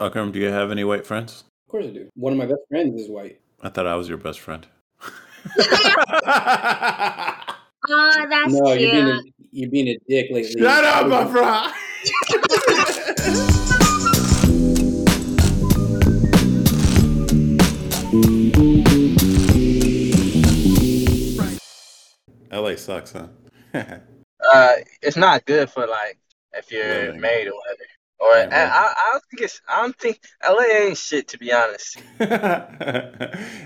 Akram, do you have any white friends? Of course I do. One of my best friends is white. I thought I was your best friend. Oh, that's no, cute. you're being a, you're being a dick lately. Shut up, my friend. LA sucks, huh? Uh, it's not good for like if you're Living. married or whatever. Or Yeah. I, I don't think it's. I don't think LA ain't shit to be honest.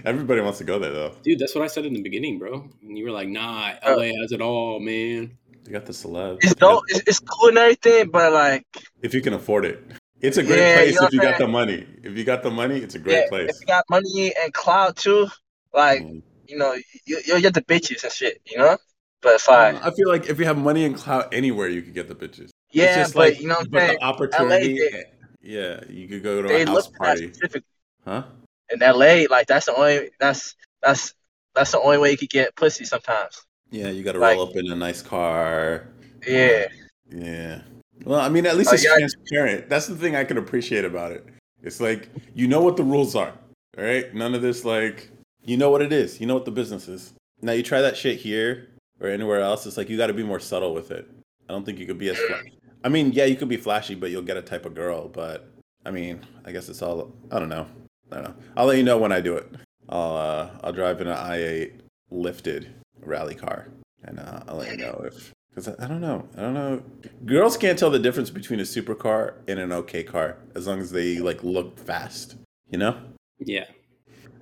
Everybody wants to go there though. Dude, that's what I said in the beginning, bro. And you were like, nah, Oh. LA has it all, man. You got the celebs. It's dope. It's, it's cool and everything, but like, if you can afford it. It's a great Yeah, place you know if you got the money. If you got the money, it's a great yeah, place. if you got money and clout too, like Mm. you know, you you'll get the bitches and shit, you know. But if I, I feel like if you have money and clout anywhere, you could get the bitches. It's yeah, just but like- you know what I'm but saying. the opportunity. they- yeah, you could go to They a house look for that party, huh? in LA. Like that's the only that's that's that's the only way you could get pussy sometimes. Yeah, you got to Like- roll up in a nice car. Yeah, Yeah. Well, I mean, at least Oh, it's yeah. transparent. That's the thing I can appreciate about it. It's like you know what the rules are. All right, none of this like you know what it is. You know what the business is. Now you try that shit here or anywhere else. It's like you got to be more subtle with it. I don't think you could be as. Fla- I mean, yeah, you could be flashy, but you'll get a type of girl. But I mean, I guess it's all. I don't know. I don't know. I'll let you know when I do it. I'll uh, I'll drive in an i8 lifted rally car, and uh, I'll let you know if because I, I don't know. I don't know. Girls can't tell the difference between a supercar and an okay car as long as they like look fast. You know. Yeah.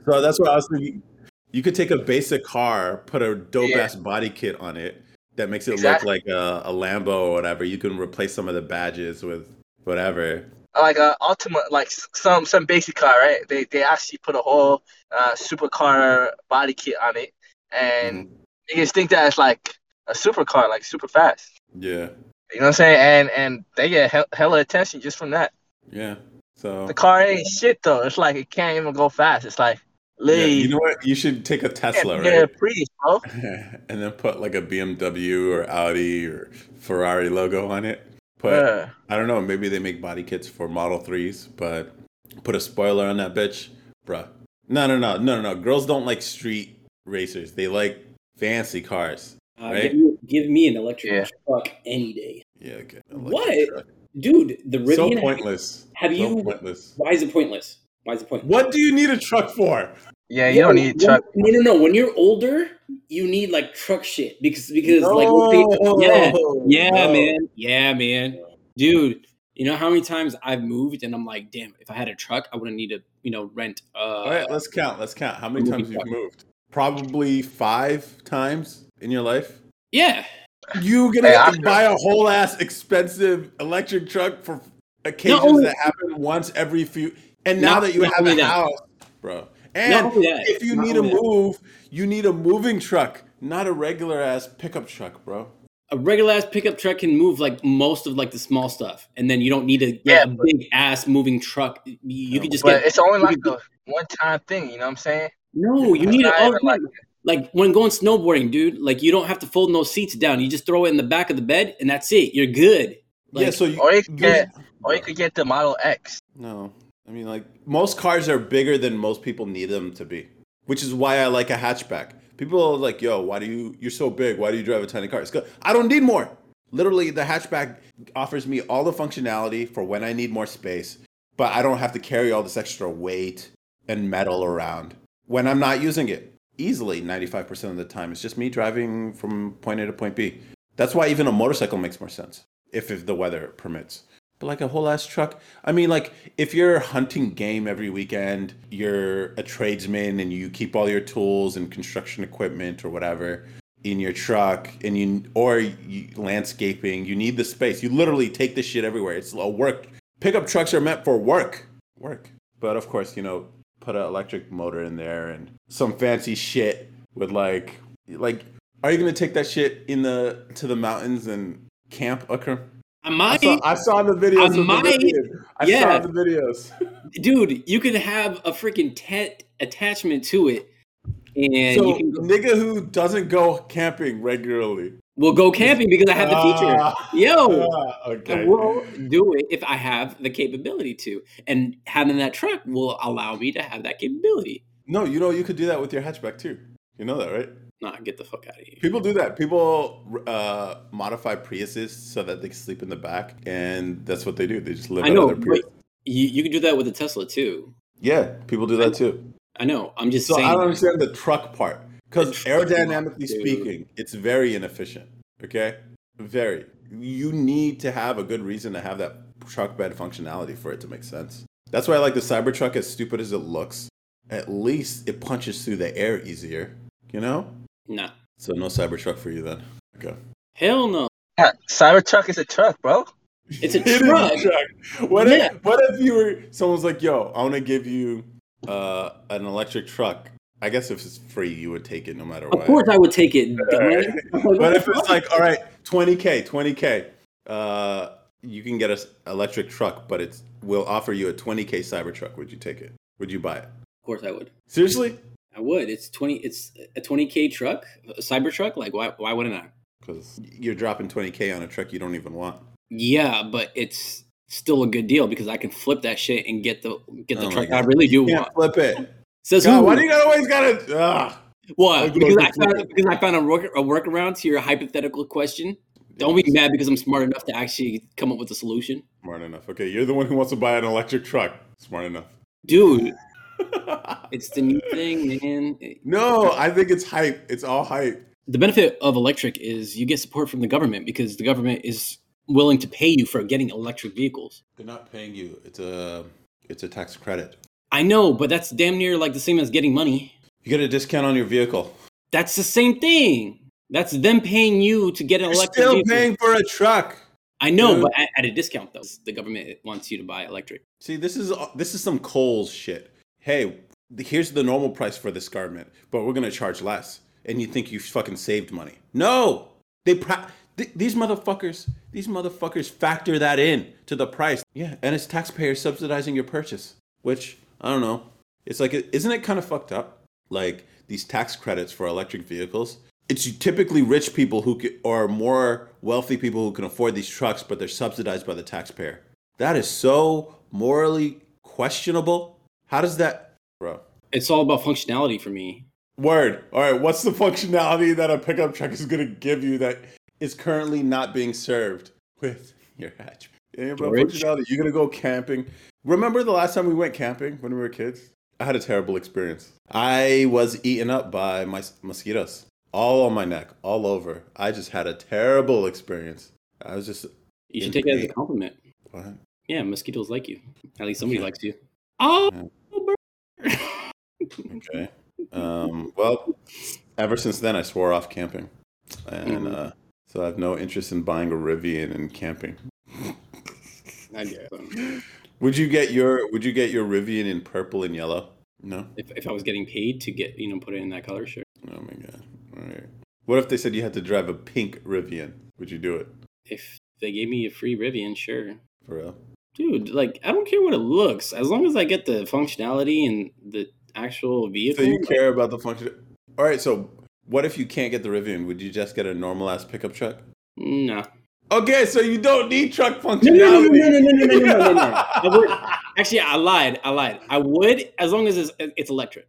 So that's what I was thinking. You could take a basic car, put a dope Yeah. ass body kit on it that makes it Exactly. look like a, a Lambo or whatever. You can replace some of the badges with whatever. like a ultimate like some some basic car, right? They they actually put a whole uh, supercar body kit on it, and Mhm. you just think that it's like a supercar, like super fast. Yeah, You know what I'm saying? And and they get hell, hella attention just from that. yeah. So The car ain't shit though. It's like it can't even go fast. It's like yeah, you know what? You should take a Tesla, yeah, right? Prius, bro. and then put like a BMW or Audi or Ferrari logo on it. Put Yeah. I don't know, maybe they make body kits for Model 3s, but put a spoiler on that bitch. Bruh. No, no, no, no, no, no. Girls don't like street racers. They like fancy cars. Uh, Right? give, me, give me an electric Yeah. truck any day. Yeah, okay. What? Dude, the Rivian. So Rivian. pointless. have so you- pointless. Why is it pointless? Why is it pointless? What do you need a truck for? Yeah, you don't need a truck. No, no, no. When you're older, you need like truck shit because because like No, let's yeah, yeah, no. man, yeah, man, dude. You know how many times I've moved and I'm like, damn, if I had a truck, I wouldn't need to, you know, rent. Uh, All right, let's count. Let's count. How many times you've moved? Probably five times in your life. yeah, You gonna Hey, I- buy a whole ass expensive electric truck for occasions only- that happen once every few. And now Not- that you have a only that. house, bro. And if you not need to only that. move, you need a moving truck, not a regular ass pickup truck, bro. a regular ass pickup truck can move like most of like the small stuff, and then you don't need to get Yeah, a big ass moving truck. You, you could just But get. it's only like a one time thing. You know what I'm saying? No, you It's need it not all time. Like, when going snowboarding, dude. Like you don't have to fold those seats down. You just throw it in the back of the bed, and that's it. You're good. Like, yeah, so you, Or you could get, or you could get the Model X. No, I mean like most cars are bigger than most people need them to be, which is why I like a hatchback. People are like, "Yo, why do you? You're so big. Why do you drive a tiny car?" It's good. I don't need more. Literally, the hatchback offers me all the functionality for when I need more space, but I don't have to carry all this extra weight and metal around when I'm not using it. Easily, 95% of the time, it's just me driving from point A to point B. That's why even a motorcycle makes more sense if, if the weather permits. But like a whole ass truck, I mean, like if you're hunting game every weekend, you're a tradesman and you keep all your tools and construction equipment or whatever in your truck, and you or you, landscaping, you need the space. You literally take this shit everywhere. It's a work. Pickup trucks are meant for work, work. But of course, you know, put an electric motor in there and some fancy shit with like, like, are you gonna take that shit in the to the mountains and camp, Akram? I I saw, I saw the videos. I might. Rivian. I Yeah. saw the videos. dude. You could have a freaking tent attachment to it, and so, you can go. nigga who doesn't go camping regularly, will go camping because I have the feature. Ah, Yo, ah, I okay. will do it if I have the capability to, and having that truck will allow me to have that capability. No, you know you could do that with your hatchback too. You know that, right? Nah, get the fuck out of here. People do that. People uh, modify Priuses so that they can sleep in the back, and that's what they do. They just live I out know, of their Prius. you, you can do that with a Tesla too. Yeah, people do that too. I know. I'm just So saying. I don't understand the truck part because aerodynamically dude. speaking, it's very inefficient. Okay, very. You need to have a good reason to have that truck bed functionality for it to make sense. That's why I like the Cybertruck. As stupid as it looks, at least it punches through the air easier. You know. Nah. So no Cybertruck for you then. Okay. Hell no. Yeah, Cybertruck is a truck, bro. It's a It is truck. truck. What Yeah. if what if you were someone's like, yo, I want to give you uh, an electric truck. I guess if it's free, you would take it no matter Of what. Of course, I would take it. dumbass. But if it's like, all right, 20k, 20k, uh, you can get an electric truck, but it's we'll offer you a 20k Cybertruck. Would you take it? Would you buy it? of course I would. Seriously? I would. It's twenty. It's a twenty k truck, a cyber truck. Like why? Why wouldn't I? Because you're dropping 20k on a truck you don't even want. Yeah, but it's still a good deal because I can flip that shit and get the get the Oh truck I really do You want. flip it. Says God, who? why do you always gotta? Ah. what? Because I found because I found a work a workaround to your hypothetical question. Don't be mad because I'm smart enough to actually come up with a solution, Smart enough. Okay, you're the one who wants to buy an electric truck. Smart enough. dude. It's the new thing, man. no, I think it's hype. It's all hype. The benefit of electric is you get support from the government because the government is willing to pay you for getting electric vehicles. They're not paying you. It's a it's a tax credit. I know, but that's damn near like the same as getting money. You get a discount on your vehicle. That's the same thing. That's them paying you to get an You're electric still vehicle. paying for a truck. I know, Dude. but at, at a discount though. The government wants you to buy electric. See, this is this is some Kohl's shit. Hey, here's the normal price for this garment, but we're gonna charge less, and you think you fucking saved money? No, they pra- th- these motherfuckers, these motherfuckers factor that in to the price. Yeah, and it's taxpayers subsidizing your purchase, which I don't know. It's like, isn't it kind of fucked up? Like these tax credits for electric vehicles. It's typically rich people who or more wealthy people who can afford these trucks, but they're subsidized by the taxpayer. That is so morally questionable. How does that, bro? It's all about functionality for me. Word. All right. What's the functionality that a pickup truck is going to give you that is currently not being served with your hatch? Yeah, bro, functionality. You're going to go camping. Remember the last time we went camping when we were kids? I had a terrible experience. I was eaten up by my mosquitoes all on my neck, all over. I just had a terrible experience. I was just, You should take that as a compliment. what? Yeah, mosquitoes like you. At least somebody Okay. likes you. Oh, Okay. Um, well, ever since then, I swore off camping, and Mhm. uh, so I have no interest in buying a Rivian and camping. I guess. Would you get your Would you get your Rivian in purple and yellow? No. If, if I was getting paid to get, you know, put it in that color, sure. Oh my god. All right. What if they said you had to drive a pink Rivian? Would you do it If they gave me a free Rivian, sure. for real? Dude, like, I don't care what it looks. As long as I get the functionality and the actual vehicle. So you care about the function? All right. So what if you can't get the Rivian? Would you just get a normal ass pickup truck? No. Okay, so you don't need truck functionality. no, no, no, no, no, no, no, no, no, no. I would, actually, I lied. I lied. I would, as long as it's, it's electric.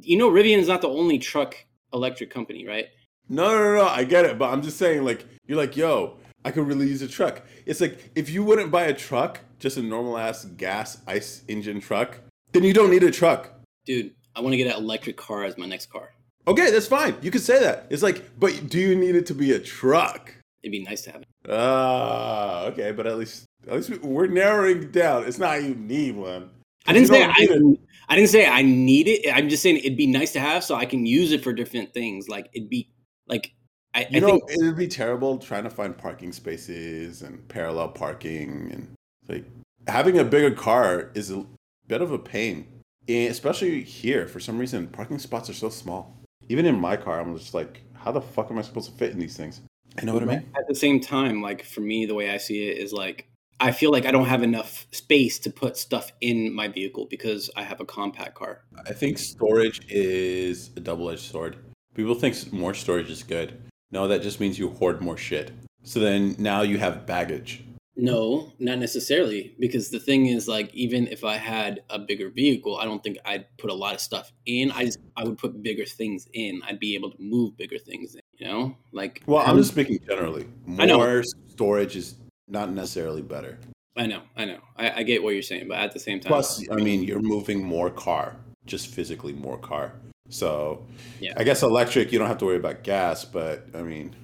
You know, Rivian is not the only truck electric company, right? No, no, no, no, I get it, but I'm just saying, like, you're like, yo, I could really use a truck. It's like if you wouldn't buy a truck, just a normal ass gas ice engine truck, then you don't need a truck. Dude, I want to get an electric car as my next car. Okay, that's fine. You could say that. It's like, but do you need it to be a truck? It'd be nice to have it. Ah, okay, but at least at least we- we're narrowing down. It's not you need one. I didn't say I, it. I didn't say I need it. I'm just saying it'd be nice to have so I can use it for different things. Like it'd be like I, You I know, think it would be terrible trying to find parking spaces and parallel parking, and like having a bigger car is a bit of a pain, Eh, especially here. For some reason, parking spots are so small. Even in my car, I'm just like, how the fuck am I supposed to fit in these things? You know what I mean? at the same time, like for me, the way I see it is like I feel like I don't have enough space to put stuff in my vehicle because I have a compact car. I think storage is a double-edged sword. People think more storage is good. No, that just means you hoard more shit. So then now you have baggage. No, not necessarily. Because the thing is, like, even if I had a bigger vehicle, I don't think I'd put a lot of stuff in. I just I would put bigger things in. I'd be able to move bigger things in. You know, like. Well, I'm just speaking generally. I know. More storage is not necessarily better. I know, I know. I, I get what you're saying, but at the same time, Plus, I mean, you're moving more car, just physically more car. So, Yeah. I guess electric, you don't have to worry about gas, but I mean,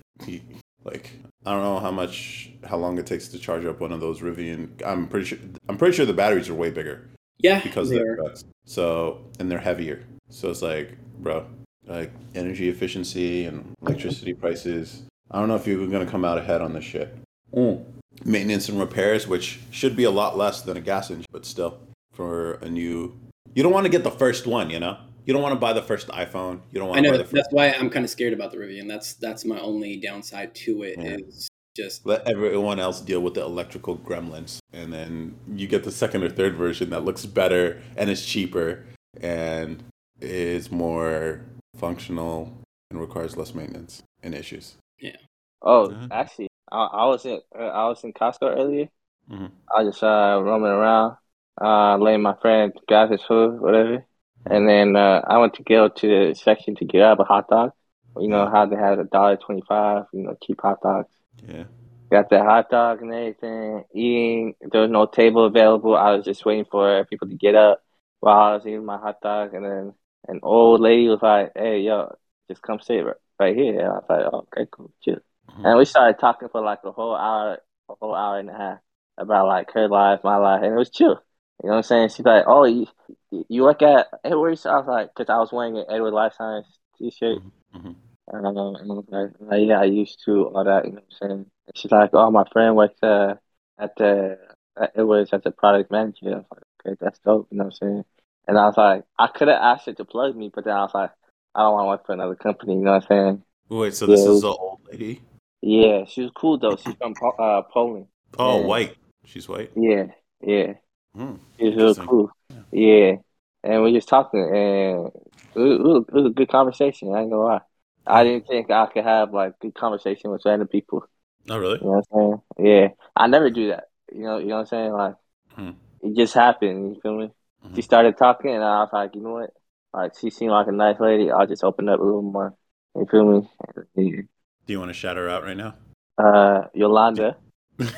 like, I don't know how much, how long it takes to charge up one of those Rivian. I'm pretty sure, I'm pretty sure the batteries are way bigger yeah, because they they're trucks. So, and they're heavier. So it's like, bro, like energy efficiency and electricity prices. I don't know if you're going to come out ahead on this shit. Mm. Maintenance and repairs, which should be a lot less than a gas engine, but still, for a new, you don't want to get the first one, you know. You don't want to buy the first iPhone. You don't want I to know buy the first. that's why I'm kind of scared about the Rivian. That's that's my only downside to it Yeah. is just Let everyone else deal with the electrical gremlins, and then you get the second or third version that looks better and is cheaper and is more functional and requires less maintenance and issues. Yeah. Oh, Mhm. actually, I, I was in uh, I was in Costco earlier. Mhm. I was just uh, roaming around, uh, letting my friend grab his food, whatever. And then uh, I went to go to the section to grab a hot dog. You know how they had a dollar twenty five, you know, cheap hot dogs. Yeah. Got the hot dog and everything. Eating. There was no table available. I was just waiting for people to get up while I was eating my hot dog. And then an old lady was like, "Hey, yo, just come sit right, right here." And I was like, oh, "Okay, cool, chill." Mhm. And we started talking for like a whole hour, a whole hour and a half about like her life, my life, and it was chill. You know what I'm saying? She's like, "Oh, you you look at Edwards?" I was like, "Cause I was wearing an Edward Life Science T-shirt." Mhm. And I know, and I was like, like, "Yeah, I used to all that." You know what I'm saying? And she's like, "Oh, my friend works uh, at the at Edwards as a product manager." I was like, "Okay, that's dope." You know what I'm saying? And I was like, I could have asked her to plug me, but then I was like, I don't want to work for another company. You know what I'm saying? Wait, so this is the old lady? Yeah, she was cool though. She's from uh, Poland. Oh, Yeah. white. She's white. Yeah, yeah. Hmm. She was real cool. Yeah, and we just talking, and it was, it was- a good conversation. I ain't gonna lie. I didn't think I could have like good conversation with random people. Oh, really? You know what I'm saying? Yeah, I never do that. You know, you know what I'm saying? Like, Hmm. it just happened. You feel me? Mhm. She started talking, and I was like, you know what? Like, she seemed like a nice lady. I'll just open up a little more. You feel me? Do you want to shout her out right now? Uh, Yolanda From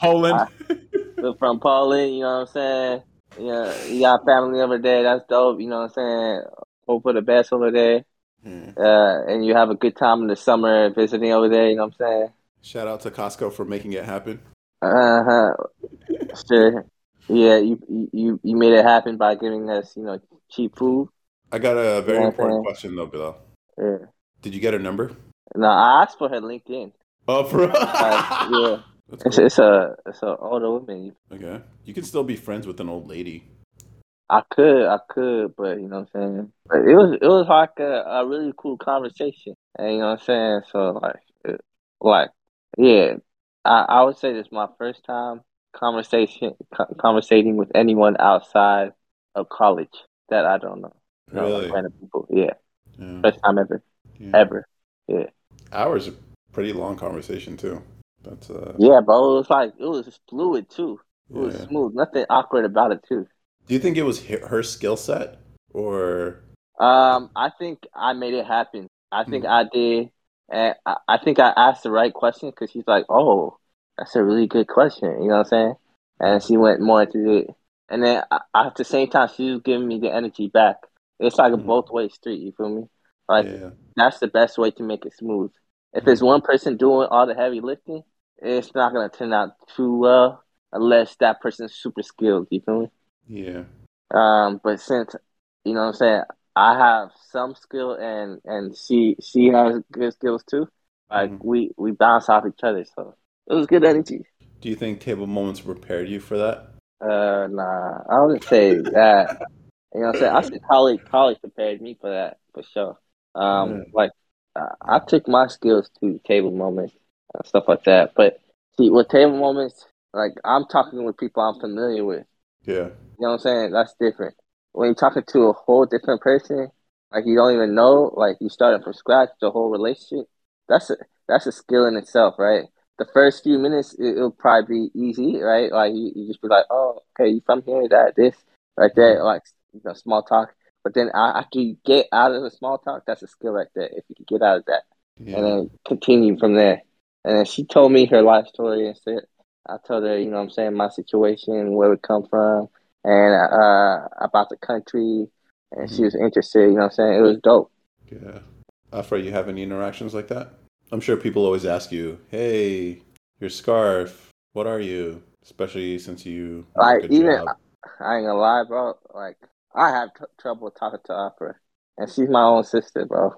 Poland. from Poland. You know what I'm saying? Yeah, you got family over there. That's dope. You know what I'm saying? Hope for the best over there. Yeah. Uh, and you have a good time in the summer visiting over there. You know what I'm saying? Shout out to Costco for making it happen. Uh huh. Sure. Yeah, you you you made it happen by giving us you know cheap food. I got a very Yeah, important okay. question though, Bilal. Yeah. Did you get her number? No, I asked for her LinkedIn. Oh, for Like, yeah, That's it's cool. it's a it's a older woman. Okay. You can still be friends with an old lady. I could, I could, but you know what I'm saying. But it was it was like a, a really cool conversation, and you know what I'm saying. So like, it, like yeah, I I would say this is my first time conversation co- conversating with anyone outside of college that I don't know. You know, like Really? random people. Yeah, Yeah. first time ever, Yeah. ever. Yeah. Hours a pretty long conversation too. That's uh Yeah, bro. It was like it was fluid too. It was smooth. Nothing awkward about it too. Do you think it was her, her skill set or Um, I think I made it happen. I think Hmm. I did, and I, I think I asked the right question because she's like, "Oh, that's a really good question." You know what I'm saying? And she went more into it, and then I, at the same time, she was giving me the energy back. It's like a Mhm. both way street. You feel me? Like yeah. that's the best way to make it smooth. If it's one person doing all the heavy lifting, it's not gonna turn out too well unless that person's super skilled. You feel me? Yeah. Um, but since you know what I'm saying, I have some skill and and she she has good skills too. Like Mhm. we we bounce off each other, so it was good energy. Do you think table moments prepared you for that? Uh, nah, I wouldn't say that. You know what I'm saying? I said college college prepared me for that for sure. Um, Yeah. like uh, I took my skills to table moments and stuff like that. But see, with table moments, like I'm talking with people I'm familiar with. Yeah. You know what I'm saying? That's different. When you're talking to a whole different person, like you don't even know, like you starting from scratch the whole relationship. That's a that's a skill in itself, right? The first few minutes it, will probably be easy, right? Like you, you just be like, oh, okay, you from here, that, this, right there, like you know, small talk. But then after you get out of the small talk, that's a skill right there. If you can get out of that, yeah. and then continue from there. And then she told me her life story and said, I told her, you know, I'm saying my situation, where we come from, and uh, about the country, and mm-hmm. she was interested. You know, I'm saying it was dope. Yeah, Afra, you have any interactions like that? I'm sure people always ask you, "Hey, your scarf, what are you?" Especially since you like even job. I ain't gonna lie, bro. Like I have t- trouble talking to Afra, and she's my own sister, bro.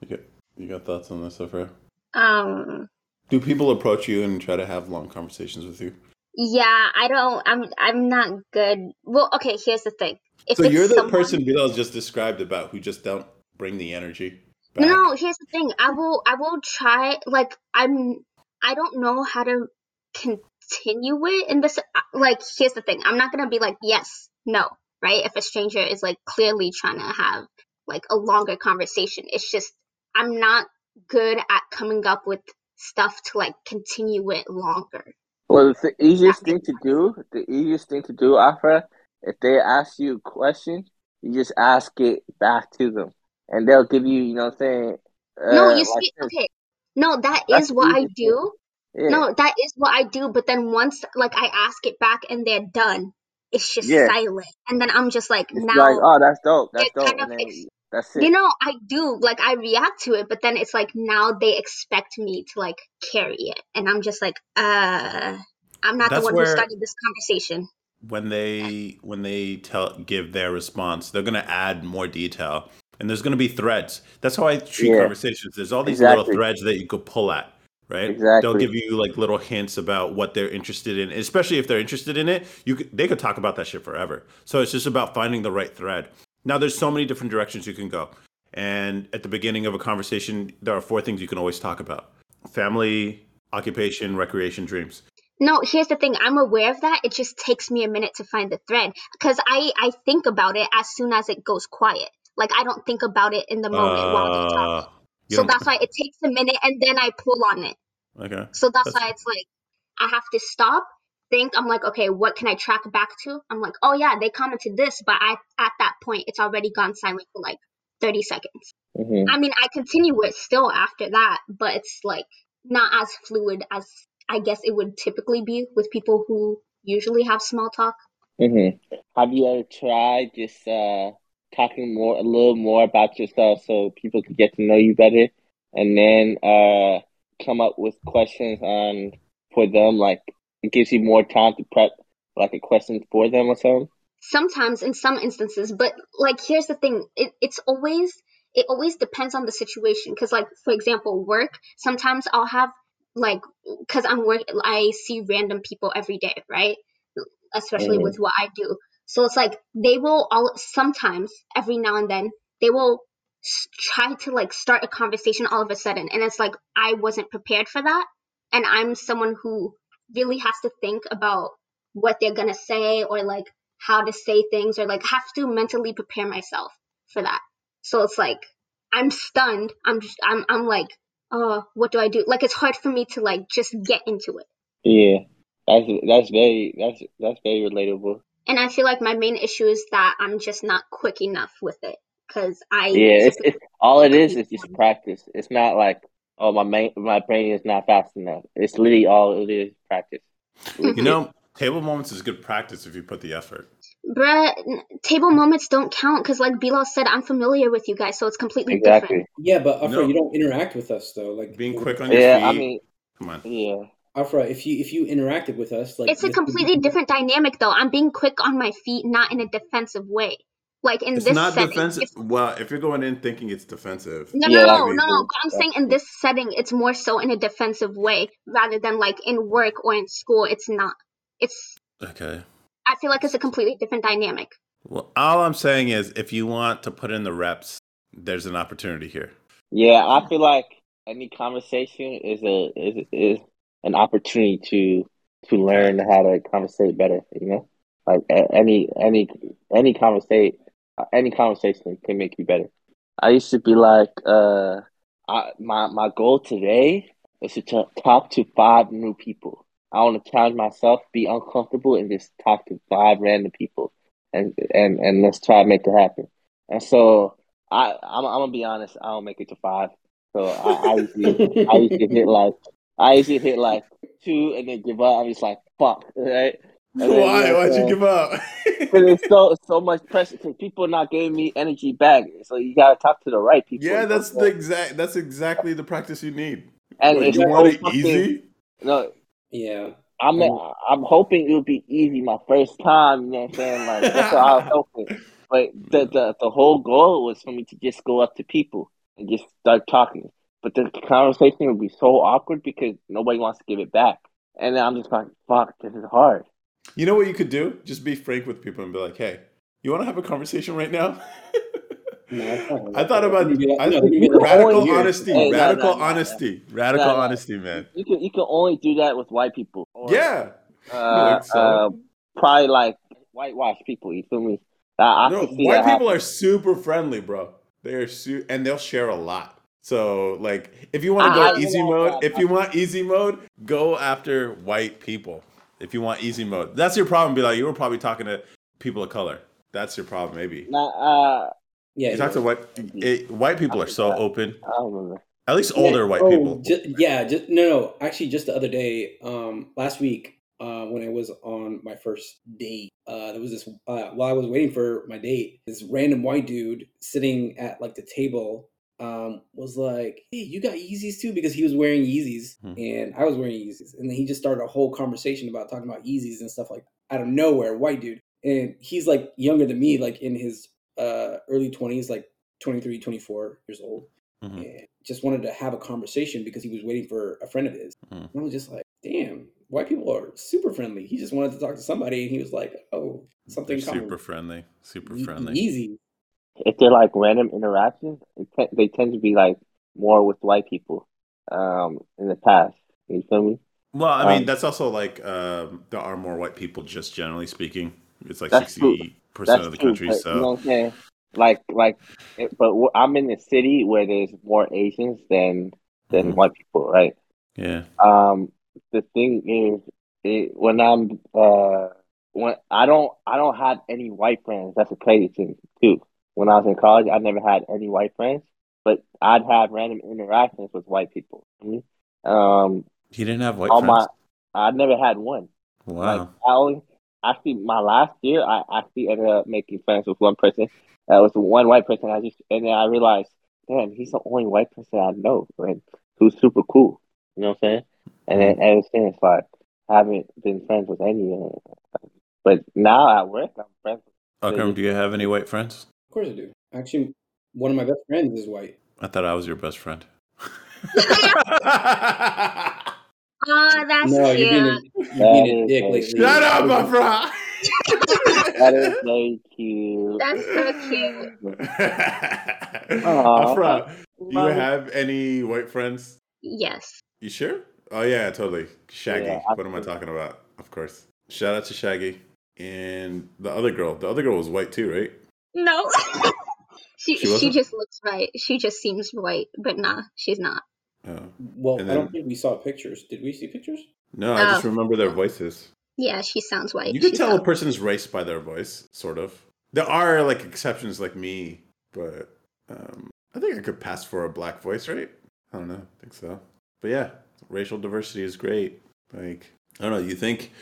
you got you got thoughts on this, Afra? Um. Do people approach you and try to have long conversations with you? Yeah, I don't. I'm. I'm not good. Well, okay. Here's the thing. If so you're the someone... person Bilal just described about who just don't bring the energy. Back. No, here's the thing. I will. I will try. Like I'm. I don't know how to continue it in this. Like here's the thing. I'm not gonna be like yes, no, right? If a stranger is like clearly trying to have like a longer conversation, it's just I'm not good at coming up with stuff to like continue it longer. Well, the easiest thing to do, the easiest thing to do, Afra, if they ask you a question, you just ask it back to them, and they'll give you, you know, what I'm saying. Uh, no, you see, okay, no, that is what I do. Yeah. No, that is what I do. But then once, like, I ask it back and they're done, it's just yeah. silent, and then I'm just like, it's now, like, oh, that's dope. That's dope. Kind of ex- that's it. You know, I do like I react to it, but then it's like now they expect me to like carry it, and I'm just like, uh, I'm not that's the one who started this conversation when they when they tell give their response, they're going to add more detail, and there's going to be threads. That's how I treat yeah. conversations. There's all these exactly. little threads that you could pull at. Right? Exactly. They'll give you like little hints about what they're interested in, especially if they're interested in it. You could, they could talk about that shit forever. So it's just about finding the right thread. Now, there's so many different directions you can go, and at the beginning of a conversation, there are four things you can always talk about: family, occupation, recreation, dreams. No, here's the thing. I'm aware of that. It just takes me a minute to find the thread because I I think about it as soon as it goes quiet. Like I don't think about it in the moment uh, while they're talking. So that's why it takes a minute and then I pull on it. Okay. So that's, that's why it's like I have to stop, think. I'm like, okay, what can I track back to? I'm like, oh yeah, they commented this, but I at that point it's already gone silent for like 30 seconds. Mm-hmm. I mean, I continue it still after that, but it's like not as fluid as I guess it would typically be with people who usually have small talk. Mm-hmm. Have you ever tried just uh, talking more, a little more about yourself, so people could get to know you better, and then uh, come up with questions on for them? Like it gives you more time to prep, like a question for them or something. Sometimes, in some instances, but like here's the thing: it, it's always it always depends on the situation. Because, like for example, work. Sometimes I'll have like because i'm work i see random people every day right especially mm. with what i do so it's like they will all sometimes every now and then they will try to like start a conversation all of a sudden and it's like i wasn't prepared for that and i'm someone who really has to think about what they're gonna say or like how to say things or like have to mentally prepare myself for that so it's like i'm stunned i'm just i'm, I'm like oh, what do I do? Like it's hard for me to like just get into it. Yeah, that's that's very that's that's very relatable. And I feel like my main issue is that I'm just not quick enough with it because I yeah, it's, it's all it is is just practice. It's not like oh my main, my brain is not fast enough. It's literally all it is practice. Mm-hmm. you know, table moments is good practice if you put the effort. Bruh, table moments don't count because, like Bilal said, I'm familiar with you guys, so it's completely exactly. different. Yeah, but Afra, no. you don't interact with us though. Like being quick on your yeah, feet. I mean, come on. Yeah. Afra, if you if you interacted with us, like it's a completely different dynamic though. I'm being quick on my feet, not in a defensive way. Like in this setting. it's this not setting, defensive. Well, if you're going in thinking it's defensive, no, no, yeah, no, no, no. I'm saying in this setting, it's more so in a defensive way rather than like in work or in school. It's not. It's okay. I feel like it's a completely different dynamic. Well, all I'm saying is, if you want to put in the reps, there's an opportunity here. Yeah, I feel like any conversation is a is is an opportunity to to learn how to conversate better. You know, like any any any conversate any conversation can make you better. I used to be like, uh, I, my my goal today is to t- talk to five new people. I want to challenge myself, be uncomfortable, and just talk to five random people, and and and let's try to make it happen. And so I I'm, I'm gonna be honest, I don't make it to five. So I, I usually I usually hit like I usually hit like two and then give up. I'm just like fuck, right? And then, Why? you know, Why'd you give up? Because it's so so much pressure. Because people not giving me energy back. So you gotta talk to the right people. yeah, that's the exact. That's exactly the practice you need. and What, it's you want it easy? No, Yeah. I'm. I'm hoping it would be easy my first time. You know what I'm saying? Like that's what I was hoping. But the, the the whole goal was for me to just go up to people and just start talking. But the conversation would be so awkward because nobody wants to give it back. And then I'm just like, fuck, this is hard. You know what you could do? Just be frank with people and be like, "Hey, you want to have a conversation right now?" No. I thought about You'd be like- I, no, you'd be like, radical "Oh, honesty, Hey, radical no, honesty, radical honesty, man. You can you can only do that with white people. Or, Yeah, Uh, so? uh, probably like whitewash people. You feel me? I, I no, white people happen. are super friendly, bro. They are su- and they'll share a lot. So, like, if you want to go I easy know mode, if you want easy mode, go after white people. If you want easy mode, that's your problem. Be like, you were probably talking to people of color. That's your problem, maybe. Nah, uh, Yeah. You talk to white. It, white people are so open. I don't remember. At least older white oh, people. ju- yeah, just, no, no. Actually, just the other day, um, last week, uh, when I was on my first date, uh, there was this. Uh, while I was waiting for my date, this random white dude sitting at like the table um, was like, "Hey, you got Yeezys too?" Because he was wearing Yeezys Hmm. and I was wearing Yeezys, and then he just started a whole conversation about talking about Yeezys and stuff like out of nowhere, white dude, and he's like younger than me, like in his uh, early twenties, like 23, 24 years old Mhm. and just wanted to have a conversation because he was waiting for a friend of his. Mhm. And I was just like, damn, white people are super friendly. He just wanted to talk to somebody, and he was like, oh, something super friendly. Super friendly. easy. If they're like random interactions, it te- they tend to be like more with white people. Um, in the past, you feel me? Well, I mean, Um, that's also like um, there are more white people, just generally speaking. It's like sixty percent of the true. country. but, So you know what I'm saying? Like, like, it, but I'm in a city where there's more Asians than than Mhm. white people, right? yeah, Um, the thing is, it, when I'm uh, when I don't I don't have any white friends. That's a crazy thing too. When I was in college, I never had any white friends, but I'd have random interactions with white people. Um, he didn't have white all friends. my I never had one. wow. Like I only actually my last year I actually ended up making friends with one person. That was one white person. I just and then I realized, damn, he's the only white person I know, and who's super cool. You know what I'm saying? And then ever since, like, I haven't been friends with any. But now at work, I'm friends. with Akram, do you have any white friends? Of course I do. Actually, one of my best friends is white. I thought I was your best friend. Oh, that's no, cute. you're being a, you're being a dick nice. lately. Shut up, my bro. That is very cute. That's so cute. Afra, do you have any white friends? Yes. You sure? Oh yeah, totally. Shaggy. Yeah, what am I talking about? Of course. Shout out to Shaggy and the other girl. The other girl was white too, right? No. she She she, just looks right. She just seems white, but nah, she's not. Oh. Well, And I don't think we saw pictures. Did we see pictures? No, I just Oh. remember their voices. Yeah, she sounds white. You can She's tell a person's race by their voice, sort of. There are like exceptions like me, but um, I think I could pass for a black voice, right? I don't know. I think so. But yeah, racial diversity is great. Like, I don't know. You think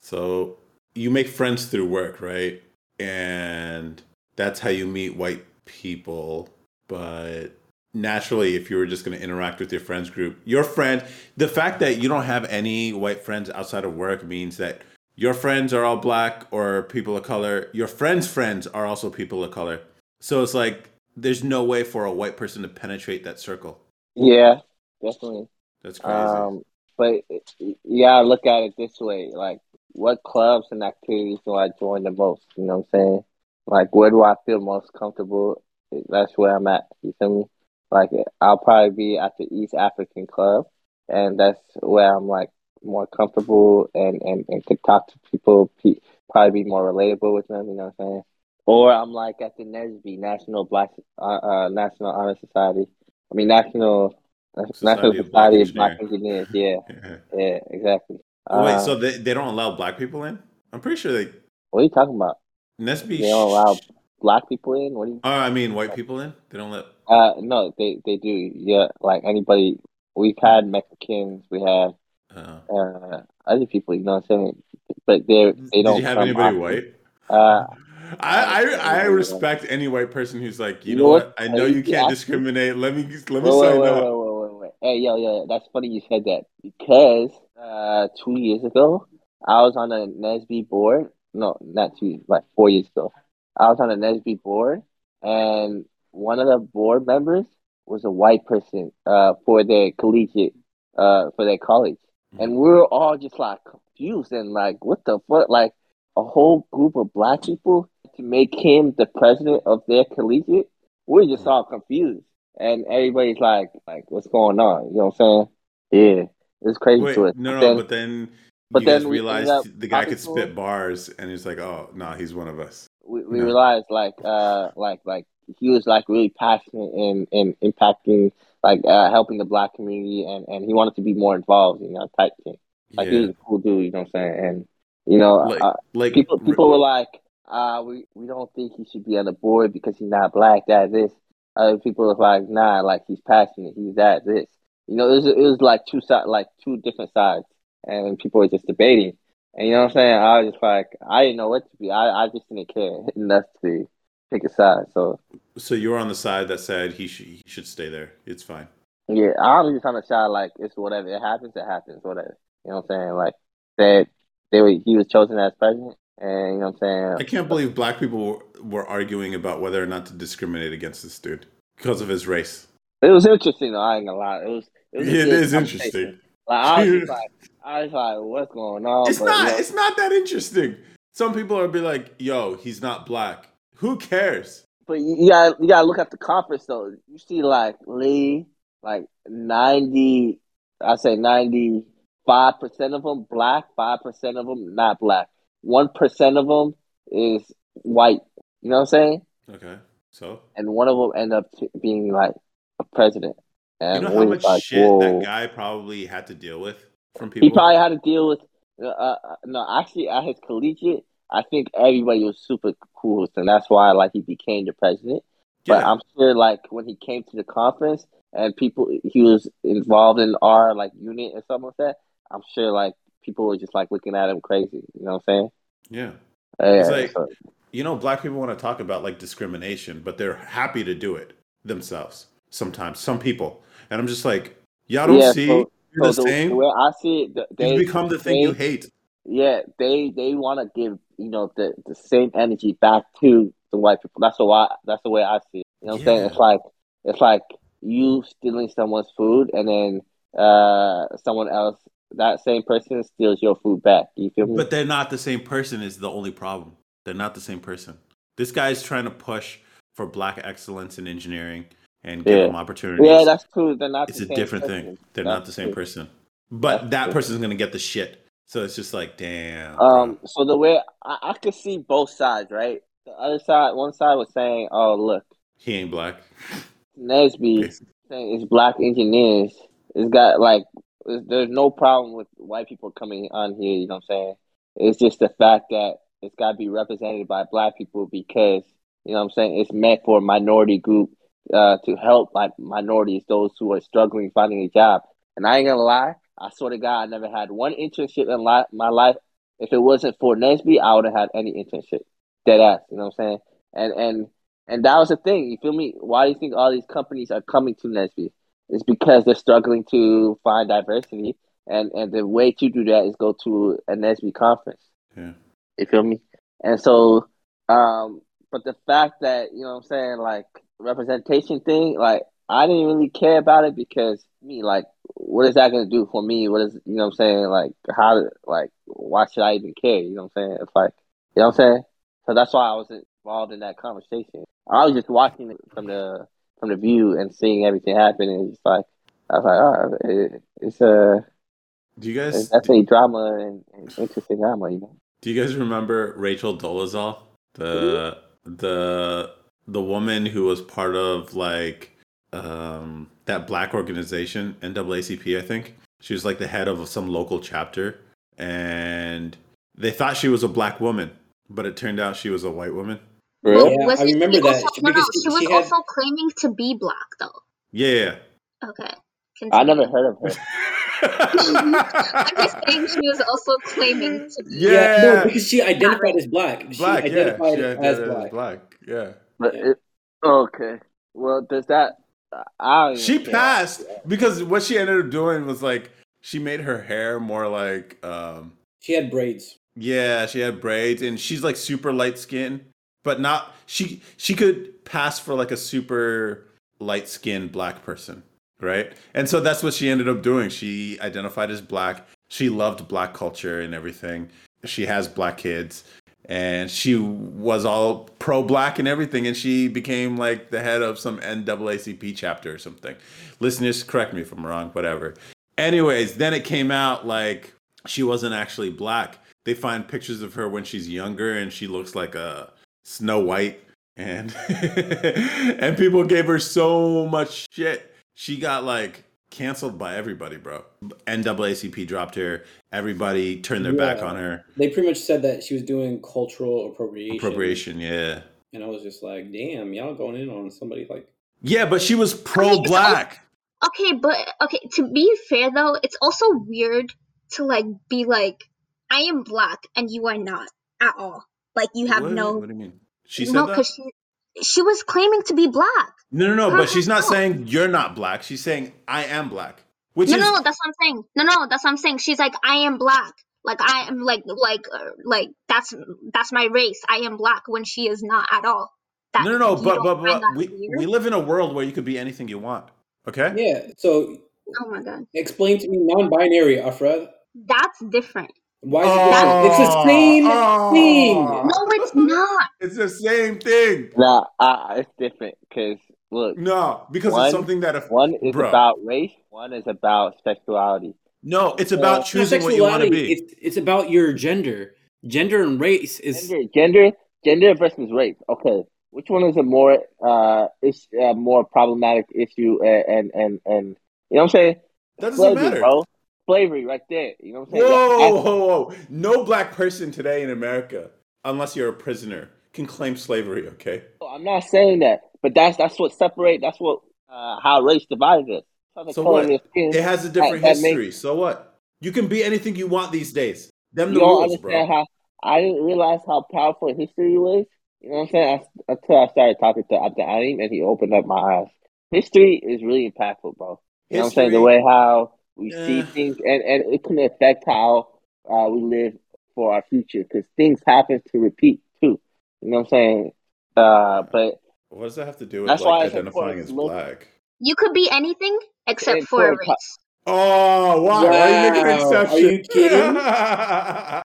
so? You make friends through work, right? And that's how you meet white people. But naturally, if you were just going to interact with your friends group, your friend, the fact that you don't have any white friends outside of work means that your friends are all black or people of color. Your friends' friends are also people of color. So it's like there's no way for a white person to penetrate that circle. Yeah, definitely. That's crazy. Um, but yeah, look at it this way: like, what clubs and activities do I join the most? You know what I'm saying? Like, where do I feel most comfortable? That's where I'm at. You feel me? Like, I'll probably be at the East African Club, and that's where I'm like more comfortable and and and could talk to people. Pe- probably be more relatable with them. You know what I'm saying? or I'm like at the NSB National Black uh, uh National Honor Society. I mean National National Society of Black Society of Black. Engineers. Yeah, yeah, exactly. Wait, Uh, so they, they don't allow black people in? I'm pretty sure they what are you talking about? Nesby. They don't allow black people in. What do you? Oh, I mean white people in. They don't let. Uh, no, they they do. Yeah, like anybody. We've had Mexicans. We have Uh, uh other people. You know what I'm saying? But they they don't. you have anybody white? Uh, I, I I respect any white person who's like, you You know what? I know Uh, you can't discriminate. Let me let me Wait, wait, sign wait, up. wait, wait, wait, wait. Hey, yo, yo, that's funny you said that because uh, two years ago, I was on a Nesby board. No, not two, like four years ago. I was on a Nesby board, and one of the board members was a white person uh, for their collegiate, uh, for their college. And we were all just like confused and like, what the fuck? Like, a whole group of black people to make him the president of their collegiate? We're just all confused and everybody's like, like, what's going on? You know what I'm saying? Yeah, it's crazy Wait, to us. no, But no, then- but then but you then we realized the guy could spit him. bars, and he's like, oh no, he's one of us. we, we No. realized like, uh, like, like he was like really passionate in in impacting, like, uh, helping the black community, and and he wanted to be more involved, you know, type thing. Like he Yeah, was a cool dude, you know what I'm saying? And you know, like uh, like people people were like, uh, we we don't think he should be on the board because he's not black. That this. Other people was like, nah, like he's passionate. He's that this. You know, it was it was like two side, like two different sides, and people were just debating. And you know what I'm saying? I was just like, I didn't know what to be. I I just didn't care enough to pick a side. So So you were on the side that said he should he should stay there. It's fine. yeah, I was just on the side like it's whatever. It happens, it happens, whatever. You know what I'm saying? Like that they were he was chosen as president, and you know what I'm saying? I can't believe black people were arguing about whether or not to discriminate against this dude because of his race. It was interesting though. I ain't gonna lie. It was. It, was it is interesting. Like I was just like, I was like, what's going on? It's not. you It's not that interesting. Some people are be like, "Yo, he's not black. Who cares?" but you, you gotta you gotta look at the conference though. You see, like Lee, like ninety, I say ninety five percent of them black, five percent of them not black, one percent of them is white. You know what I'm saying? Okay, so And one of them end up t- being like a president. you know how much like, shit whoa. that guy probably had to deal with from people. He probably had to deal with. Uh, uh, no, actually, at his collegiate, I think everybody was super cool him. That's why, like, he became the president. But I'm sure, like, when he came to the conference and people, he was involved in our like unit or something like that. I'm sure, like, people were just like looking at him crazy. You know what I'm yeah. saying? Yeah. It's like- so- You know, black people want to talk about like discrimination, but they're happy to do it themselves. Sometimes, some people, and I'm just like, y'all don't yeah. see So, you're so the the, same. the way I see it, they you become the thing they, you hate. Yeah, they they want to give you know the the same energy back to the white people. That's the why. That's the way I see it. You know what I'm saying? It's like it's like you stealing someone's food, and then uh someone else, that same person, steals your food back. You feel me? But they're not the same person. Is the only problem. They're not the same person. This guy's trying to push for black excellence in engineering and give Yeah. them opportunities. yeah, that's true. They're not. it's the a different person. thing. They're That's not the same true. person. But That's that true. person's gonna get the shit. So it's just like, damn. bro. Um. So the way I, I could see both sides, right? The other side, one side was saying, "Oh, look, he ain't black. Nesby saying it's black engineers. It's got like there's, there's no problem with white people coming on here. You know what I'm saying? It's just the fact that it's got to be represented by black people because you know what I'm saying. It's meant for a minority group uh, to help like minorities, those who are struggling finding a job. And I ain't gonna lie, I swear to God, I never had one internship in li- my life. If it wasn't for Nesby, I would have had any internship. Dead ass. You know what I'm saying? And and and that was the thing. You feel me? Why do you think all these companies are coming to Nesby? It's because they're struggling to find diversity, and and the way to do that is go to a Nesby conference. Yeah. You feel me? And so, um, but the fact that you know what I'm saying, like representation thing, like I didn't really care about it because me, like, what is that gonna do for me? What is you know what I'm saying? Like how like why should I even care? You know what I'm saying? It's like you know what I'm saying? So that's why I wasn't involved in that conversation. I was just watching it from the from the view and seeing everything happen and it's like I was like, oh, it, it's a Do you guys guys definitely drama and, and interesting drama, you know. do you guys remember Rachel Dolezal, the mm-hmm. the the woman who was part of like um that black organization NAACP I think she was like the head of some local chapter and they thought she was a black woman but it turned out she was a white woman Well, Yeah, I wasn't she remember that, Also, no, no, because she was she had- also claiming to be black, though. yeah, yeah. Okay. I never heard of her. I'm just saying she was also claiming to be. Yeah. no, because she identified as black. black she yeah identified she as identified black. yeah But Yeah. it, okay. Well, does that? I she care. passed because what she ended up doing was like she made her hair more like um She had braids. yeah she had braids and she's like super light skin but not she she could pass for like a super light skinned black person right and so that's what she ended up doing she identified as black she loved black culture and everything she has black kids and she was all pro black and everything and she became like the head of some NAACP chapter or something. Listeners correct me if i'm wrong whatever. Anyways then it came out like she wasn't actually black. They find pictures of her when she's younger and she looks like a snow white. And and people gave her so much shit. She got like canceled by everybody bro. NAACP dropped her. Everybody turned their back on her. They pretty much said that she was doing cultural appropriation. appropriation yeah. And I was just like, damn, y'all going in on somebody like yeah but she was pro black. Okay, but okay, to be fair though, it's also weird to like be like, I am black and you are not at all. Like you have what, no what do you mean? She said no, that? because she she was claiming to be black. no no no Her but she's not herself. saying you're not black she's saying i am black which no, is no, that's what I'm saying. No, no, that's what I'm saying. She's like, I am black. Like I am like like uh, like that's that's my race. I am black when she is not at all. That, no no no but but, but we, weird? we live in a world where you could be anything you want okay Yeah. So Oh my god, explain to me non-binary, Afra. that's different. Why is it different? It's the same Oh. thing. No, it's not. It's the same thing. Nah, I, it's different because look, No, because One- it's something that if one is Bro. about race, one is about sexuality. no, it's about Uh, choosing what you want to be. It's, it's about your gender. Gender and race is Gender, gender, gender versus race. Okay, which one is a more uh is a more problematic issue and and and, and you know what I'm saying? That doesn't Slavery, matter. bro. Slavery, right there. You know what I'm saying? Whoa, That's- whoa, whoa! No black person today in America, unless you're a prisoner, can claim slavery. Okay. I'm not saying that, but that's that's what separate. That's what uh, how race divides us. So what? skin- It has a different that makes- history. So what? You can be anything you want these days. Them the rules, understand bro. how I didn't realize how powerful history was. You know what I'm saying? I, until I started talking to Abdul Alim and he opened up my eyes. History is really impactful, bro. You know what I'm saying? The way how we see things and, and it can affect how uh, we live for our future because things happen to repeat too. You know what I'm saying? Uh, but What does that have to do with That's like it's identifying as look- black? You could be anything except It's for a important race. Oh, why? Why are you making an Wow. Are you kidding?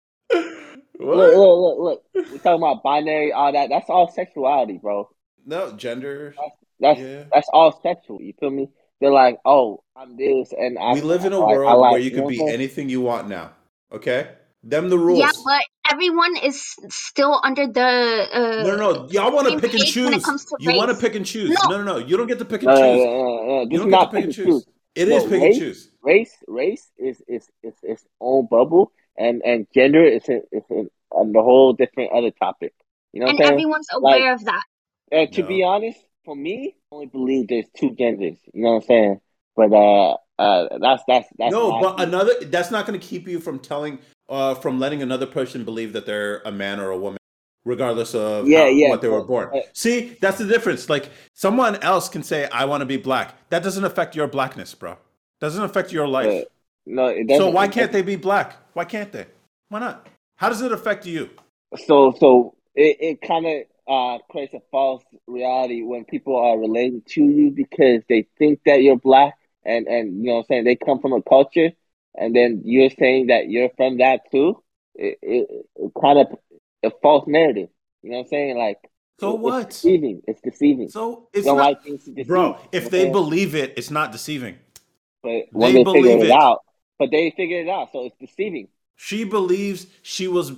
what? look, look, look, look. We're talking about binary, all that. That's all sexuality, bro. No, gender. That's Yeah. that's all sexual. You feel me? They're like, oh, I'm this, and I. we live in a I like- I world like- where you know can be anything you want now. Okay? Them the rules. Yeah, but everyone is still under the. Uh, no, no, no. Y'all want to pick and page when it choose. comes to You want to pick and choose. No. No. no, no, You don't get to pick and No, no, choose. no, no, no. You don't get to pick and pick choose. It is No, pick race- and choose. Race, race is is is its own bubble, and and gender is a, is a, on the whole different other topic. You know what and I'm everyone's aware of that. And to No. be honest, for me, I only believe there's two genders. You know what I'm saying? But uh, uh, that's that's that's no, but another. That's not going to keep you from telling, uh, from letting another person believe that they're a man or a woman, regardless of Yeah, how- yeah, what they were born. See, that's the difference. Like someone else can say, "I want to be black." That doesn't affect your blackness, bro. Doesn't affect your life. No, it so doesn't- why can't they be black? Why can't they? Why not? How does it affect you? So so it, it kind of uh, creates a false reality when people are related to you because they think that you're black and and you know what I'm saying they come from a culture and then you're saying that you're from that too. It, it, it kind of a false narrative. You know what I'm saying? Like So it- what? It's deceiving. It's deceiving. So it's don't not, like things to deceive. bro. you know If they I'm saying? believe it, it's not deceiving. but when they they, figure believe it, it. out, but they figured it out, so it's deceiving. She believes she was.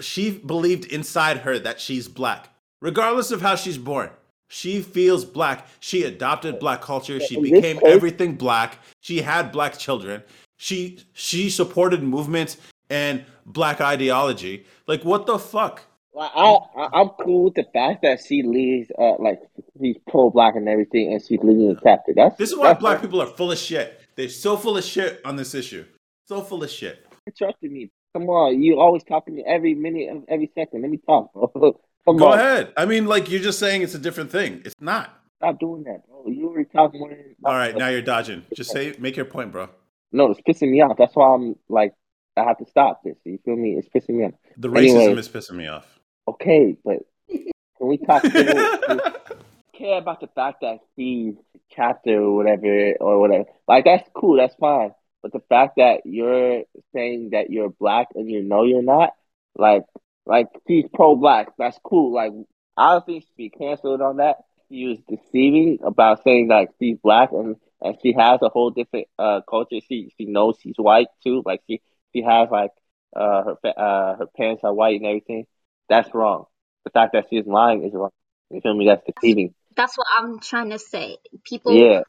She believed inside her that she's black, regardless of how she's born. She feels black. She adopted black culture. She became everything black. She had black children. She she supported movements and black ideology. Like what the fuck? Like I, I I'm cool with the fact that she leads, uh, like she's pro black and everything, and she's leading the chapter. That's This is why black people are full of shit. They're so full of shit on this issue. So full of shit. Trusting me. Come on, you always talking to me every minute, of every second. Let me talk, bro. Go ahead. I mean, like you're just saying it's a different thing. It's not. stop doing that, bro. You already talking more All right, now you're dodging. Just say, make your point, bro. No, it's pissing me off. That's why I'm like, I have to stop this. You feel me? It's pissing me off. The racism Anyway. is pissing me off. Okay, but can we talk? Care about the fact that he's chapter or whatever or whatever. Like that's cool, that's fine. But the fact that you're saying that you're black and you know you're not, like like she's pro black, that's cool. Like I don't think she should be canceled on that. She was deceiving about saying like she's black and, and she has a whole different uh culture. She she knows she's white too. Like she she has like uh her uh her parents are white and everything. That's wrong. The fact that she's lying is wrong. You feel me? That's deceiving. That's what I'm trying to say. People Yeah.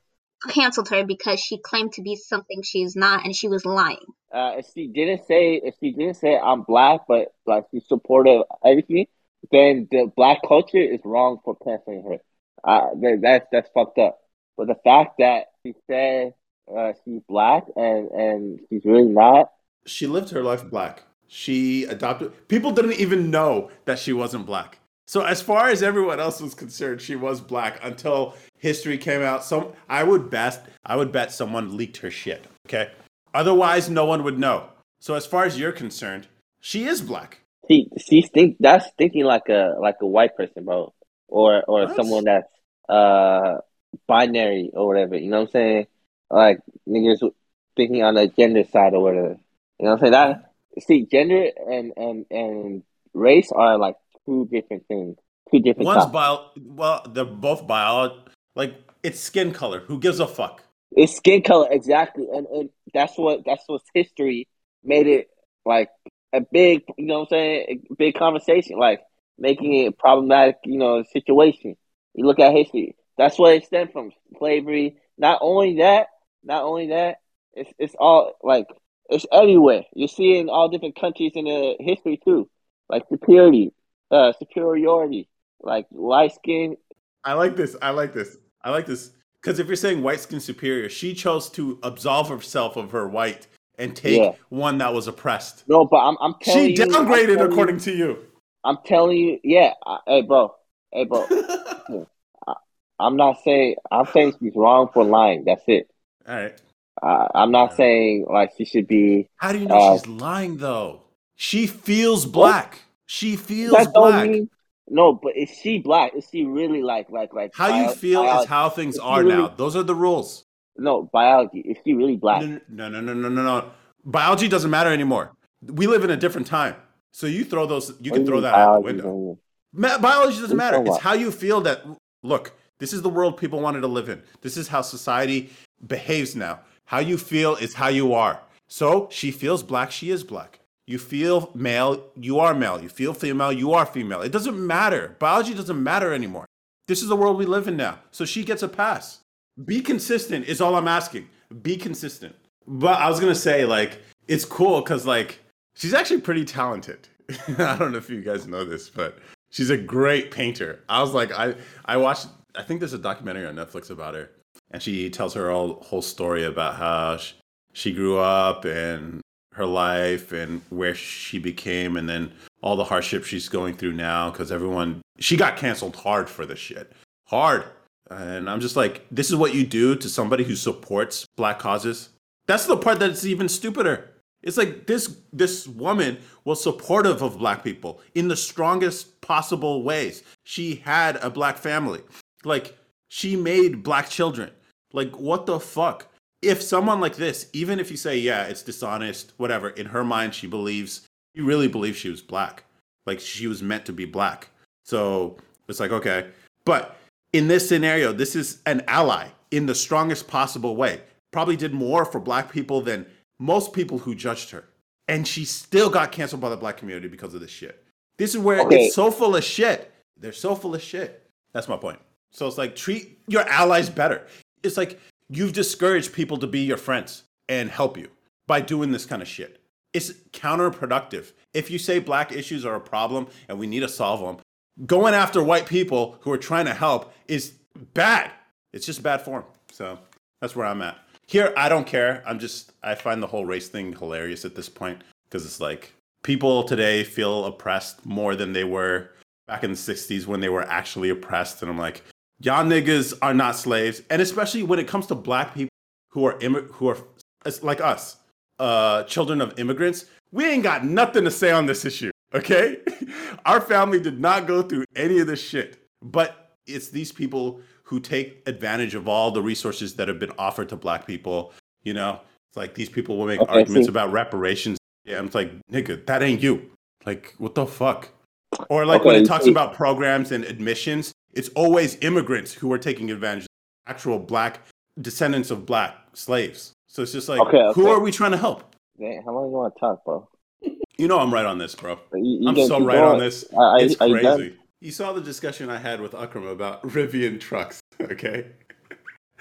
Canceled her because she claimed to be something she's not and she was lying. Uh, if she didn't say if she didn't say I'm black, but like she's supportive of everything, then the black culture is wrong for canceling her. Uh, that's that's fucked up. But the fact that she said uh, she's black and and she's really not, She lived her life black. She adopted. People didn't even know that she wasn't black. So as far as everyone else was concerned, she was black until history came out. Some I would bet I would bet someone leaked her shit. Okay. Otherwise, no one would know. So as far as you're concerned, she is black. she she's think that's thinking like a like a white person, bro, or or What? someone that's uh binary or whatever. You know what I'm saying? Like niggas thinking on the gender side or whatever. You know what I'm saying? That see, gender and and and race are like two different things, two different. One's bio. Well, they're both bio. Like it's skin color. Who gives a fuck? It's skin color exactly, and, and that's what that's what history made it like a big, you know what I'm saying, a big conversation, like making it a problematic, you know, situation. You look at history, that's where it stemmed from slavery. Not only that, not only that, it's it's all like it's everywhere. You see it in all different countries in the history too, like superiority, uh, superiority, like light skin. I like this. I like this. I like this. Because if you're saying white skin superior, she chose to absolve herself of her white and take Yeah. one that was oppressed. No, but I'm I'm telling She you, downgraded telling you- according to you. I'm telling you, yeah. I, hey, bro. Hey, bro. I'm not saying. I'm saying she's wrong for lying. That's it. All right. Uh, I'm not saying like she should be. How do you know Uh, she's lying though? She feels black. She feels That black. mean. No, but is she black? Is she really like like like? How you bio- feel is how things Is are really- now. Those are the rules. No biology. Is she really black? No, no, no, no, no, no, no. Biology doesn't matter anymore. We live in a different time. So you throw those. You What can throw that out the window. biology doesn't you matter. It's how you feel that look, this is the world people wanted to live in. This is how society behaves now. How you feel is how you are. So she feels black, she is black. You feel male, you are male. You feel female, you are female. It doesn't matter. Biology doesn't matter anymore. This is the world we live in now. So she gets a pass. Be consistent is all I'm asking. Be consistent. But I was gonna say, like, it's cool because like she's actually pretty talented. I don't know if you guys know this, but she's a great painter. I was like, I I watched. I think there's a documentary on Netflix about her, and she tells her whole story about how she grew up and her life and where she became, and then all the hardship she's going through now because everyone she got canceled hard for this shit, hard. And I'm just like, this is what you do to somebody who supports black causes. That's the part that's even stupider. It's like this this woman was supportive of black people in the strongest possible ways. She had a black family. Like she made black children. Like what the fuck? If someone like this, even if you say yeah, it's dishonest, whatever, in her mind she believes she really believes she was black. Like she was meant to be black. So it's like okay. But in this scenario, this is an ally in the strongest possible way. Probably did more for black people than most people who judged her. And she still got canceled by the black community because of this shit. This is where Okay. it's so full of shit They're so full of shit. That's my point. So it's like treat your allies better. It's like you've discouraged people to be your friends and help you by doing this kind of shit. It's counterproductive. If you say black issues are a problem and we need to solve them, going after white people who are trying to help is bad. It's just bad form. So that's where I'm at. Here, I don't care. I'm just, I find the whole race thing hilarious at this point because it's like people today feel oppressed more than they were back in the 60s when they were actually oppressed. And I'm like, y'all niggas are not slaves. And especially when it comes to black people who are, Im- who are like us, uh, children of immigrants, we ain't got nothing to say on this issue. Okay. Our family did not go through any of this shit. But it's these people who take advantage of all the resources that have been offered to black people. You know, it's like these people will make Okay, arguments see- about reparations. Yeah, I'm like, nigga, that ain't you. Like, what the fuck? Or like Okay, when it talks see- about programs and admissions, it's always immigrants who are taking advantage of actual black descendants of black slaves. So it's just like, Okay, who are we trying to help? Man, how long do you want to talk, bro? You know I'm right on this, bro. You, you I'm so right on this. You- it's you done? crazy. You saw the discussion I had with Akram about Rivian trucks, okay?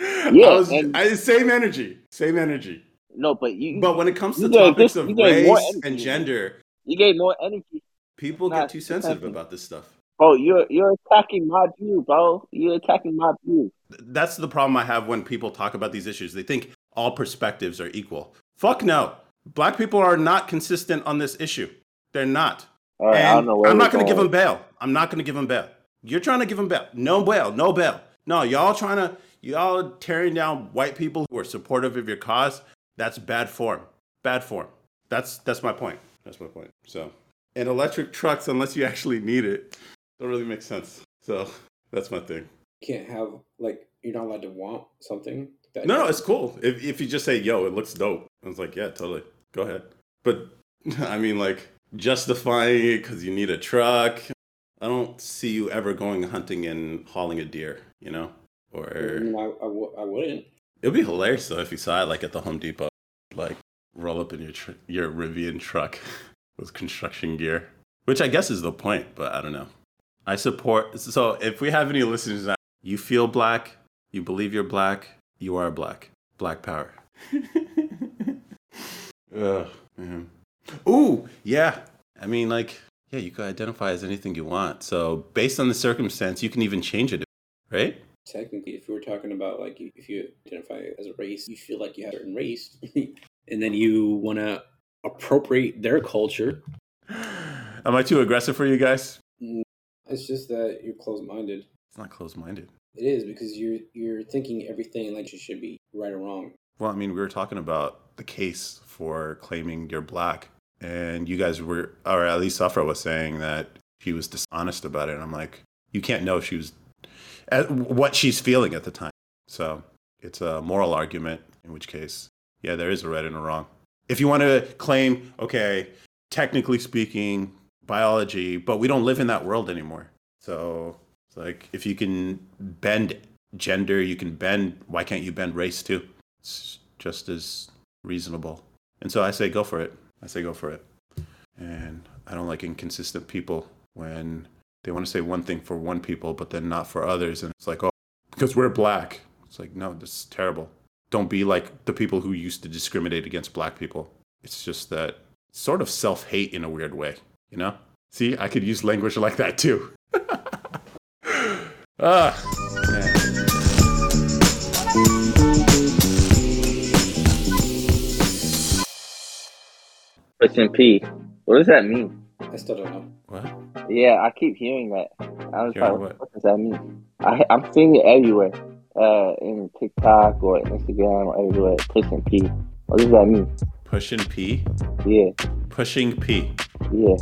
Yeah, I was, and- I, same energy, same energy. No, but you But when it comes to topics this- of you gave more race and gender, you gave more energy, people get too sensitive about this stuff. Bro. You're you're attacking my view, bro. You're attacking my view. That's the problem I have when people talk about these issues. They think all perspectives are equal. Fuck no. Black people are not consistent on this issue. They're not. Right, I don't know where I'm not going to give them bail. I'm not going to give them bail. You're trying to give them bail. No bail. No bail. No, y'all trying to y'all tearing down white people who are supportive of your cause. That's bad form. Bad form. That's that's my point. That's my point. So, and electric trucks, unless you actually need it, don't really make sense. So that's my thing. You can't have like you're not allowed to want something that No, no, it's cool. If if you just say, "Yo, it looks dope," I was like, "Yeah, totally. Go ahead." But I mean, like justifying it because you need a truck. I don't see you ever going hunting and hauling a deer. You know, I, or mean, I, I, w- I wouldn't. it'd be hilarious though if you saw it like at the Home Depot, like roll up in your tr- your Rivian truck with construction gear, which I guess is the point. But I don't know. I support. So if we have any listeners that you feel black, you believe you're black, you are black. Black power. Ugh, man. Ooh, yeah. I mean, like, yeah, you can identify as anything you want. So based on the circumstance, you can even change it, right? Technically, if we were talking about like if you identify as a race, you feel like you have a certain race, and then you want to appropriate their culture. Am I too aggressive for you guys? It's just that you're closed-minded. It's not closed-minded. It is because you're you're thinking everything like it should be right or wrong. Well, I mean, we were talking about the case for claiming you're black, and you guys were, or at least Safra was saying that she was dishonest about it. And I'm like, you can't know she was at what she's feeling at the time. So it's a moral argument. In which case, yeah, there is a right and a wrong. If you want to claim, okay, technically speaking, biology, but we don't live in that world anymore. So it's like if you can bend gender, you can bend. Why can't you bend race too? It's just as reasonable. And so I say go for it. I say go for it. And I don't like inconsistent people when they want to say one thing for one people, but then not for others. And it's like, oh, because we're black. It's like, no, this is terrible. Don't be like the people who used to discriminate against black people. It's just that sort of self hate in a weird way, you know? See, I could use language like that too. ah, man. Pushing P. What does that mean? I still don't know. What? Yeah, I keep hearing that. I was Hearing like, what? what does that mean? I, I'm seeing it everywhere. Uh, in TikTok or Instagram or everywhere. Pushing P. What does that mean? Pushing P? Yeah, Pushing P. yeah.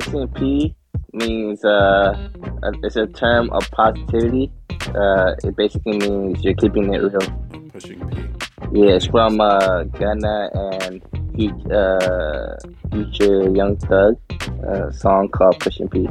Pushing P means uh, uh, it's a term of positivity. Uh, it basically means you're keeping it real. Pushing P. Yeah, it's from uh, Gunna and Fut- uh, Future Young Thug, a song called Pushing P.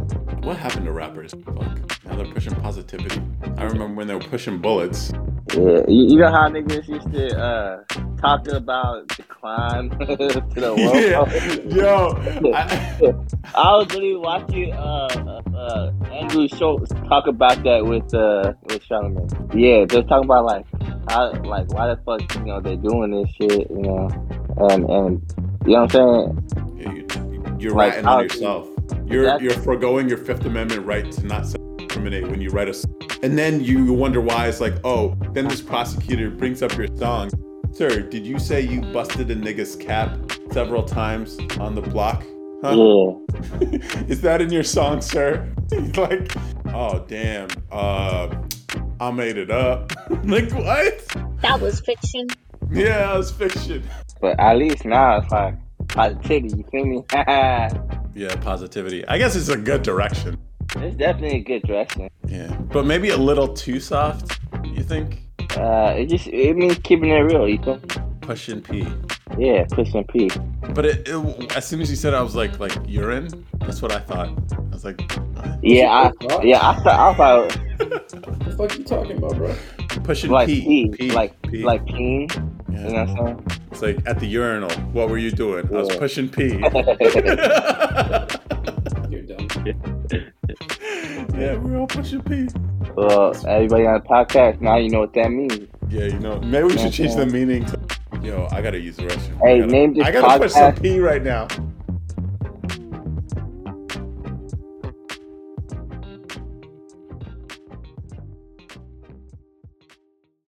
What happened to rappers? Fuck. Now they're pushing positivity. I remember when they were pushing bullets. Yeah, you, you know how niggas used to uh, talk about the crime to the world. yeah. Yo. I, I was literally watching uh, uh, uh, Andrew Schulz talk about that with uh with Charlamagne. Yeah, they're talking about like how like why the fuck you know they're doing this shit, you know, and and you know what I'm saying? Yeah, you, you're Like, ratting on yourself. You're Exactly. you're foregoing your Fifth Amendment right to not discriminate when you write a. s- And then you wonder why it's like, oh, then this prosecutor brings up your song. Sir, did you say you busted a nigga's cap several times on the block? Huh? Yeah, Is that in your song, sir? Like, oh damn, uh, I made it up. like what? That was fiction. Yeah, it was fiction. but at least now it's like positivity. You feel me? Yeah, positivity. I guess it's a good direction. it's definitely a good direction. Yeah, but maybe a little too soft. You think? Uh, it just it means keeping it real. You feel me? Pushing P. Yeah, pushing P. But it, it, as soon as you said, it, I was like, like urine. That's what I thought. I was like. Yeah, I yeah I thought I thought What the fuck you talking about, bro? pushing like P, P, P, like P. like peeing. You Yeah. know what I'm saying? It's like at the urinal. What were you doing? I was pushing P. You're dumb. yeah, we're all pushing P. Well, everybody on the podcast now you know what that means. Yeah, you know, maybe we should change the meaning. To, yo, I gotta use the restroom. Hey, I gotta, name this I gotta push some podcast- P right now.